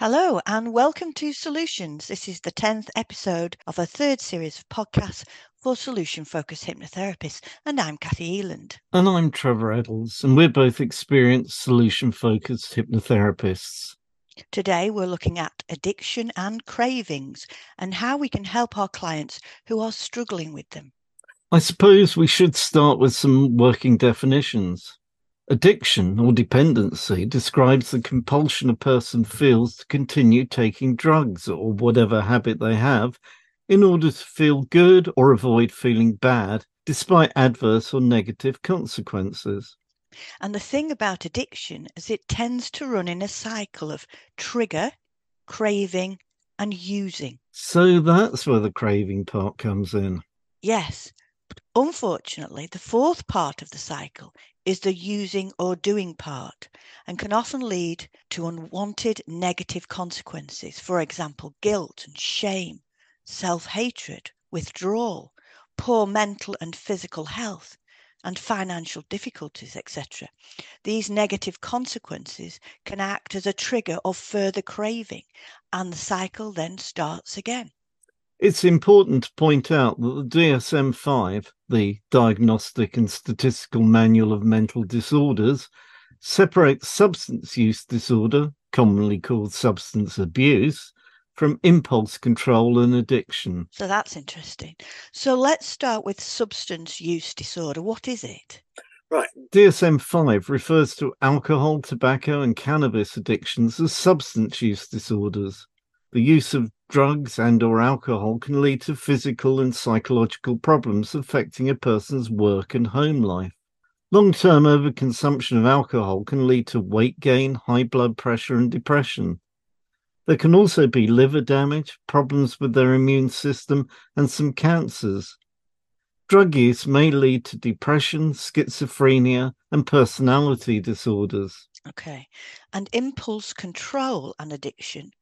Hello, and welcome to Solutions. This is the 10th episode of a third series of podcasts for solution focused hypnotherapists. And I'm Kathy Eland. And I'm Trevor Eccles, and we're both experienced solution focused hypnotherapists. Today, we're looking at addiction and cravings and how we can help our clients who are struggling with them. I suppose we should start with some working definitions. Addiction or dependency describes the compulsion a person feels to continue taking drugs or whatever habit they have in order to feel good or avoid feeling bad, despite adverse or negative consequences. And the thing about addiction is it tends to run in a cycle of trigger, craving, and using. So that's where the craving part comes in. Yes. But unfortunately, the fourth part of the cycle is the using or doing part and can often lead to unwanted negative consequences. For example, guilt and shame, self hatred, withdrawal, poor mental and physical health, and financial difficulties, etc. These negative consequences can act as a trigger of further craving, and the cycle then starts again. It's important to point out that the DSM 5, the Diagnostic and Statistical Manual of Mental Disorders, separates substance use disorder, commonly called substance abuse, from impulse control and addiction. So that's interesting. So let's start with substance use disorder. What is it? Right. DSM 5 refers to alcohol, tobacco, and cannabis addictions as substance use disorders. The use of drugs and or alcohol can lead to physical and psychological problems affecting a person's work and home life. Long-term overconsumption of alcohol can lead to weight gain, high blood pressure and depression. There can also be liver damage, problems with their immune system and some cancers. Drug use may lead to depression, schizophrenia and personality disorders. Okay. And impulse control and addiction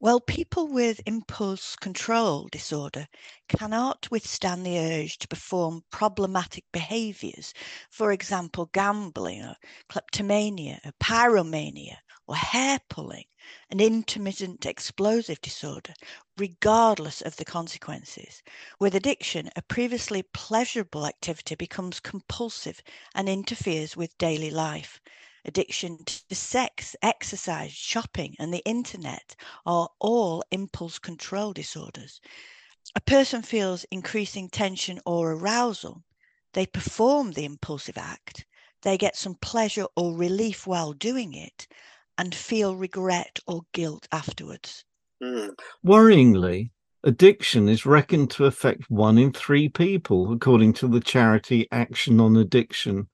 well, people with impulse control disorder cannot withstand the urge to perform problematic behaviors, for example, gambling or kleptomania or pyromania or hair pulling, an intermittent explosive disorder, regardless of the consequences. With addiction, a previously pleasurable activity becomes compulsive and interferes with daily life addiction to sex, exercise, shopping, and the internet are all impulse control disorders. A person feels increasing tension or arousal. They perform the impulsive act. They get some pleasure or relief while doing it and feel regret or guilt afterwards. Mm. Worryingly, addiction is reckoned to affect one in three people, according to the charity Action on Addiction.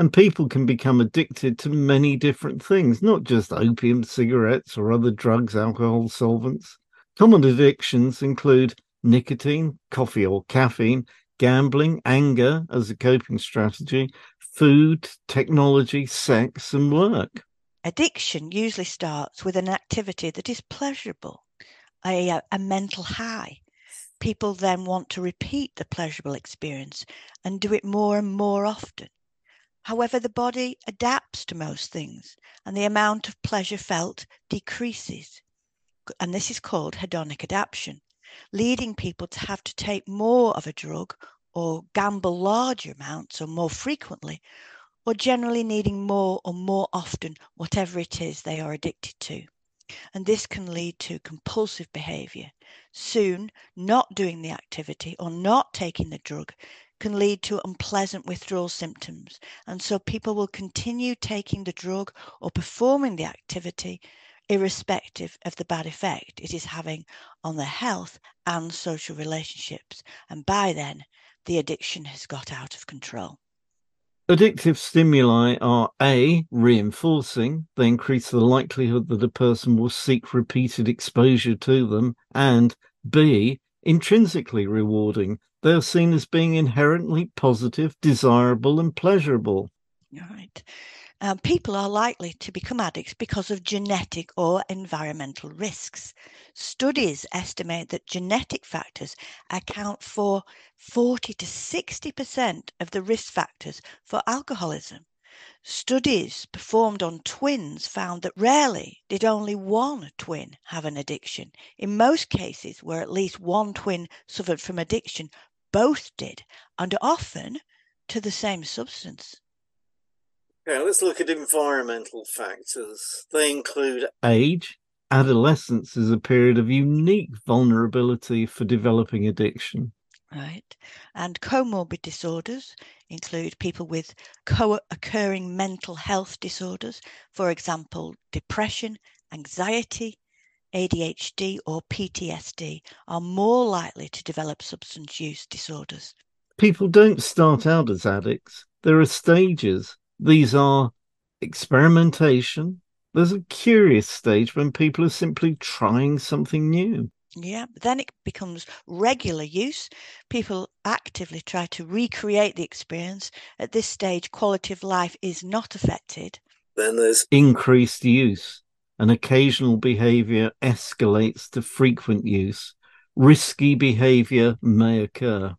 And people can become addicted to many different things, not just opium, cigarettes, or other drugs, alcohol, solvents. Common addictions include nicotine, coffee or caffeine, gambling, anger as a coping strategy, food, technology, sex, and work. Addiction usually starts with an activity that is pleasurable, a, a mental high. People then want to repeat the pleasurable experience and do it more and more often. However, the body adapts to most things and the amount of pleasure felt decreases. And this is called hedonic adaptation, leading people to have to take more of a drug or gamble larger amounts or more frequently, or generally needing more or more often, whatever it is they are addicted to. And this can lead to compulsive behavior. Soon, not doing the activity or not taking the drug can lead to unpleasant withdrawal symptoms. And so people will continue taking the drug or performing the activity irrespective of the bad effect it is having on their health and social relationships. And by then, the addiction has got out of control. Addictive stimuli are A, reinforcing, they increase the likelihood that a person will seek repeated exposure to them, and B, intrinsically rewarding, they are seen as being inherently positive, desirable, and pleasurable. Right. Um, people are likely to become addicts because of genetic or environmental risks. Studies estimate that genetic factors account for 40 to 60% of the risk factors for alcoholism. Studies performed on twins found that rarely did only one twin have an addiction. In most cases, where at least one twin suffered from addiction, both did, and often to the same substance. Okay, let's look at environmental factors. They include age. Adolescence is a period of unique vulnerability for developing addiction. Right. And comorbid disorders include people with co occurring mental health disorders, for example, depression, anxiety, ADHD, or PTSD, are more likely to develop substance use disorders. People don't start out as addicts, there are stages. These are experimentation. There's a curious stage when people are simply trying something new. Yeah, then it becomes regular use. People actively try to recreate the experience. At this stage, quality of life is not affected. Then there's increased use. An occasional behavior escalates to frequent use. Risky behavior may occur.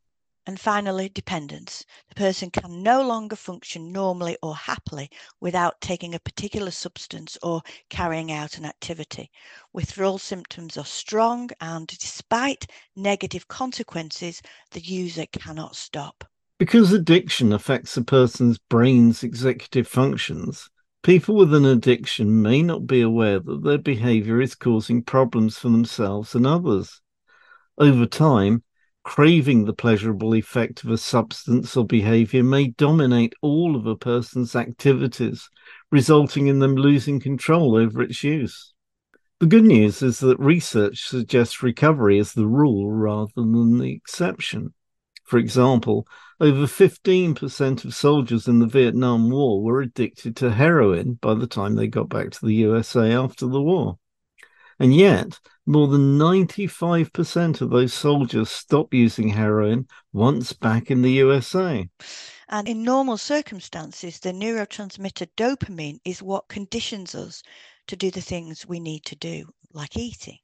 And finally, dependence. The person can no longer function normally or happily without taking a particular substance or carrying out an activity. Withdrawal symptoms are strong, and despite negative consequences, the user cannot stop. Because addiction affects a person's brain's executive functions, people with an addiction may not be aware that their behavior is causing problems for themselves and others. Over time, craving the pleasurable effect of a substance or behavior may dominate all of a person's activities, resulting in them losing control over its use. The good news is that research suggests recovery is the rule rather than the exception. For example, over 15% of soldiers in the Vietnam War were addicted to heroin by the time they got back to the USA after the war. And yet, more than 95% of those soldiers stop using heroin once back in the USA. And in normal circumstances, the neurotransmitter dopamine is what conditions us to do the things we need to do, like eating.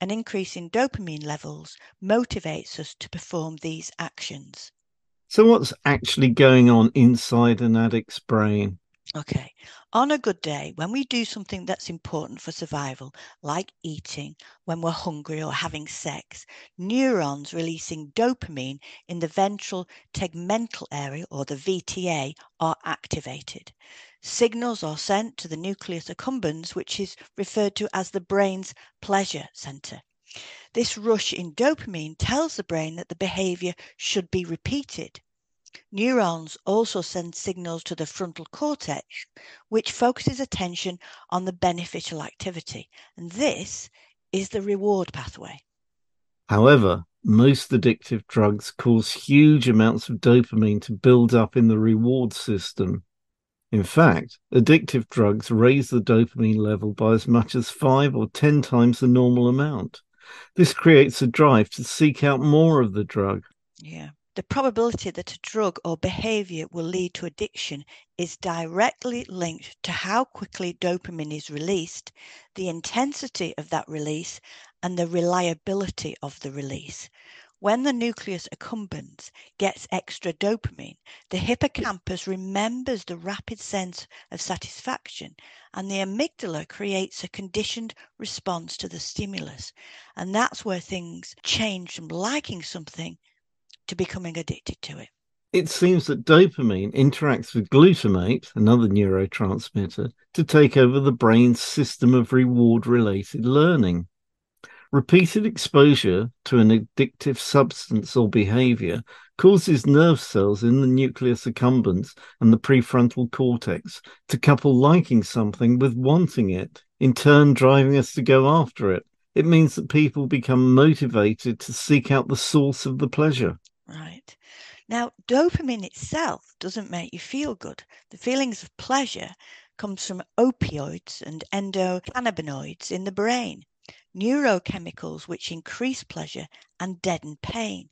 An increase in dopamine levels motivates us to perform these actions. So, what's actually going on inside an addict's brain? Okay. On a good day, when we do something that's important for survival, like eating, when we're hungry or having sex, neurons releasing dopamine in the ventral tegmental area, or the VTA, are activated. Signals are sent to the nucleus accumbens, which is referred to as the brain's pleasure center. This rush in dopamine tells the brain that the behavior should be repeated. Neurons also send signals to the frontal cortex, which focuses attention on the beneficial activity. And this is the reward pathway. However, most addictive drugs cause huge amounts of dopamine to build up in the reward system. In fact, addictive drugs raise the dopamine level by as much as five or ten times the normal amount. This creates a drive to seek out more of the drug. Yeah. The probability that a drug or behavior will lead to addiction is directly linked to how quickly dopamine is released, the intensity of that release, and the reliability of the release. When the nucleus accumbens gets extra dopamine, the hippocampus remembers the rapid sense of satisfaction, and the amygdala creates a conditioned response to the stimulus. And that's where things change from liking something to becoming addicted to it. It seems that dopamine interacts with glutamate, another neurotransmitter, to take over the brain's system of reward related learning. Repeated exposure to an addictive substance or behavior causes nerve cells in the nucleus accumbens and the prefrontal cortex to couple liking something with wanting it, in turn driving us to go after it. It means that people become motivated to seek out the source of the pleasure. Right. Now, dopamine itself doesn't make you feel good. The feelings of pleasure comes from opioids and endocannabinoids in the brain, neurochemicals which increase pleasure and deaden pain.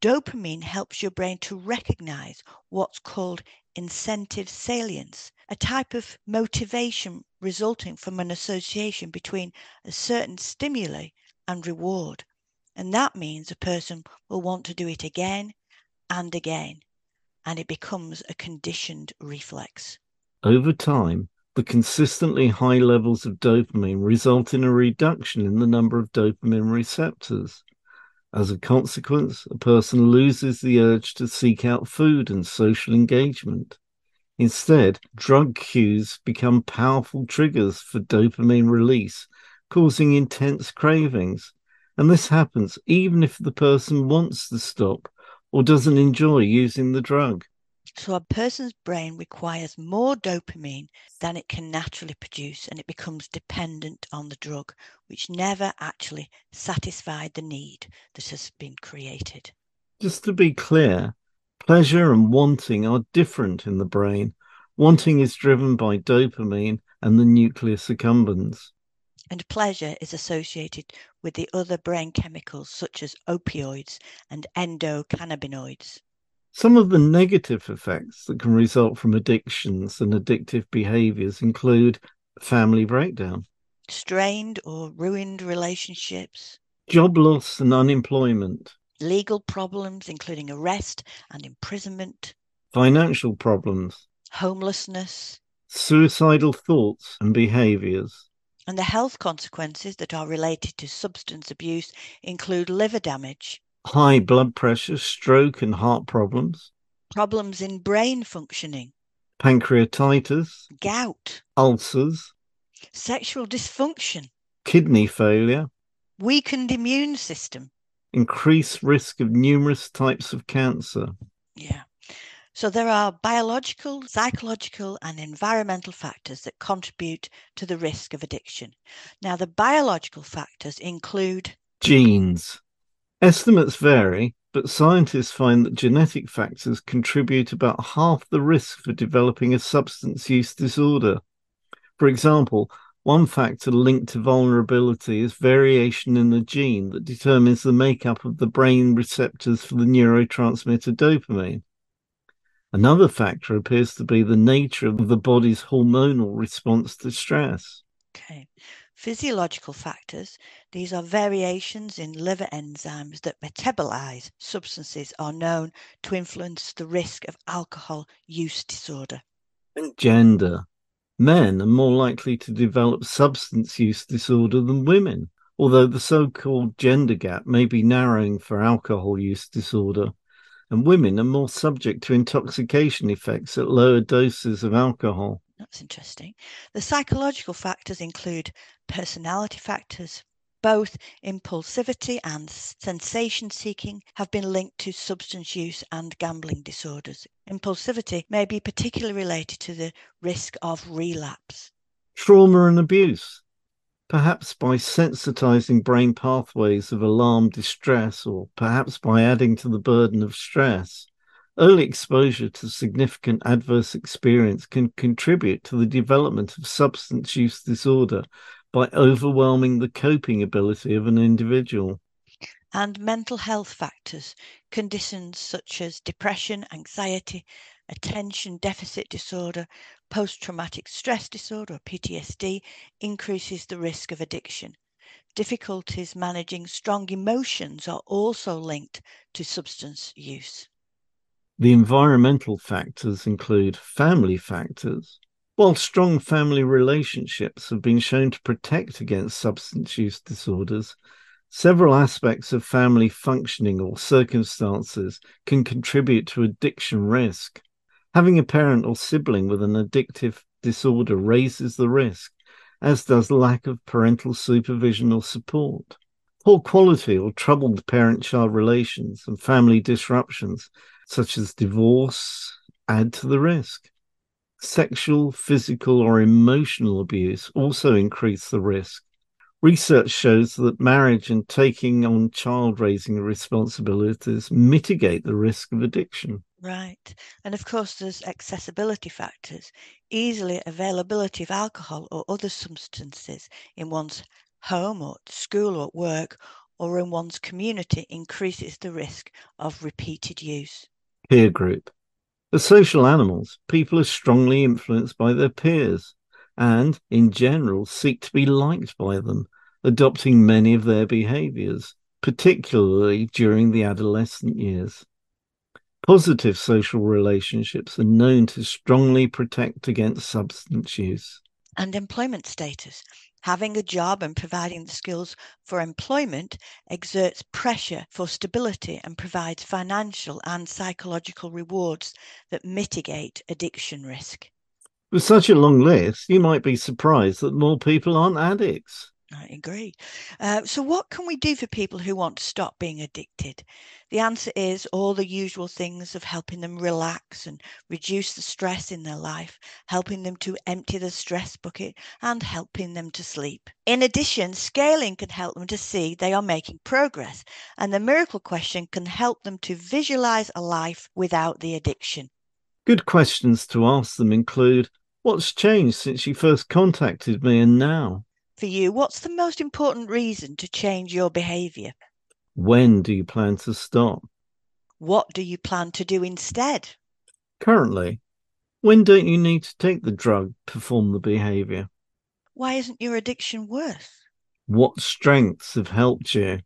Dopamine helps your brain to recognize what's called incentive salience, a type of motivation resulting from an association between a certain stimuli and reward. And that means a person will want to do it again and again, and it becomes a conditioned reflex. over time, the consistently high levels of dopamine result in a reduction in the number of dopamine receptors. As a consequence, a person loses the urge to seek out food and social engagement. Instead, drug cues become powerful triggers for dopamine release, causing intense cravings. And this happens even if the person wants to stop or doesn't enjoy using the drug. So a person's brain requires more dopamine than it can naturally produce, and it becomes dependent on the drug, which never actually satisfied the need that has been created. Just to be clear, pleasure and wanting are different in the brain. Wanting is driven by dopamine and the nucleus accumbens. And pleasure is associated with the other brain chemicals such as opioids and endocannabinoids. Some of the negative effects that can result from addictions and addictive behaviors include family breakdown, strained or ruined relationships, job loss and unemployment, legal problems, including arrest and imprisonment, financial problems, homelessness, suicidal thoughts and behaviors. And the health consequences that are related to substance abuse include liver damage, high blood pressure, stroke, and heart problems, problems in brain functioning, pancreatitis, gout, ulcers, sexual dysfunction, kidney failure, weakened immune system, increased risk of numerous types of cancer. Yeah. So there are biological, psychological, and environmental factors that contribute to the risk of addiction. Now, the biological factors include genes, Estimates vary, but scientists find that genetic factors contribute about half the risk for developing a substance use disorder. For example, one factor linked to vulnerability is variation in the gene that determines the makeup of the brain receptors for the neurotransmitter dopamine. Another factor appears to be the nature of the body's hormonal response to stress. Okay. Physiological factors, these are variations in liver enzymes that metabolize substances, are known to influence the risk of alcohol use disorder. And gender. Men are more likely to develop substance use disorder than women, although the so called gender gap may be narrowing for alcohol use disorder. And women are more subject to intoxication effects at lower doses of alcohol. That's interesting. The psychological factors include personality factors. Both impulsivity and sensation seeking have been linked to substance use and gambling disorders. Impulsivity may be particularly related to the risk of relapse. Trauma and abuse, perhaps by sensitizing brain pathways of alarm distress, or perhaps by adding to the burden of stress. Early exposure to significant adverse experience can contribute to the development of substance use disorder by overwhelming the coping ability of an individual. And mental health factors, conditions such as depression, anxiety, attention deficit disorder, post traumatic stress disorder, or PTSD, increases the risk of addiction. Difficulties managing strong emotions are also linked to substance use. The environmental factors include family factors. While strong family relationships have been shown to protect against substance use disorders, several aspects of family functioning or circumstances can contribute to addiction risk. Having a parent or sibling with an addictive disorder raises the risk, as does lack of parental supervision or support. Poor quality or troubled parent child relations and family disruptions such as divorce, add to the risk. Sexual, physical, or emotional abuse also increase the risk. Research shows that marriage and taking on child raising responsibilities mitigate the risk of addiction. Right. And of course, there's accessibility factors. Easily availability of alcohol or other substances in one's home or school or work or in one's community increases the risk of repeated use peer group. As social animals, people are strongly influenced by their peers and, in general, seek to be liked by them, adopting many of their behaviors, particularly during the adolescent years. Positive social relationships are known to strongly protect against substance use. And employment status. Having a job and providing the skills for employment exerts pressure for stability and provides financial and psychological rewards that mitigate addiction risk. With such a long list, you might be surprised that more people aren't addicts. I agree. Uh, so, what can we do for people who want to stop being addicted? The answer is all the usual things of helping them relax and reduce the stress in their life, helping them to empty the stress bucket, and helping them to sleep. In addition, scaling can help them to see they are making progress, and the miracle question can help them to visualize a life without the addiction. Good questions to ask them include What's changed since you first contacted me and now? For you, what's the most important reason to change your behavior? When do you plan to stop? What do you plan to do instead? Currently, when don't you need to take the drug, perform the behavior? Why isn't your addiction worse? What strengths have helped you?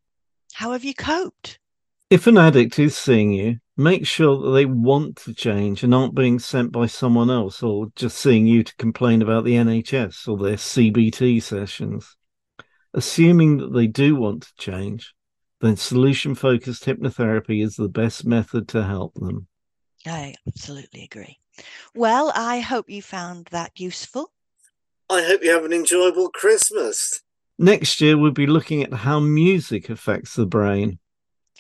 How have you coped? If an addict is seeing you, make sure that they want to change and aren't being sent by someone else or just seeing you to complain about the NHS or their CBT sessions. Assuming that they do want to change, then solution focused hypnotherapy is the best method to help them. I absolutely agree. Well, I hope you found that useful. I hope you have an enjoyable Christmas. Next year, we'll be looking at how music affects the brain.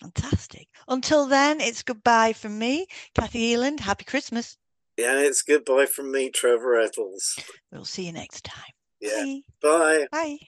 Fantastic. Until then, it's goodbye from me, Kathy Eland. Happy Christmas. Yeah, it's goodbye from me, Trevor Eccles. We'll see you next time. Yeah. Bye. Bye. Bye.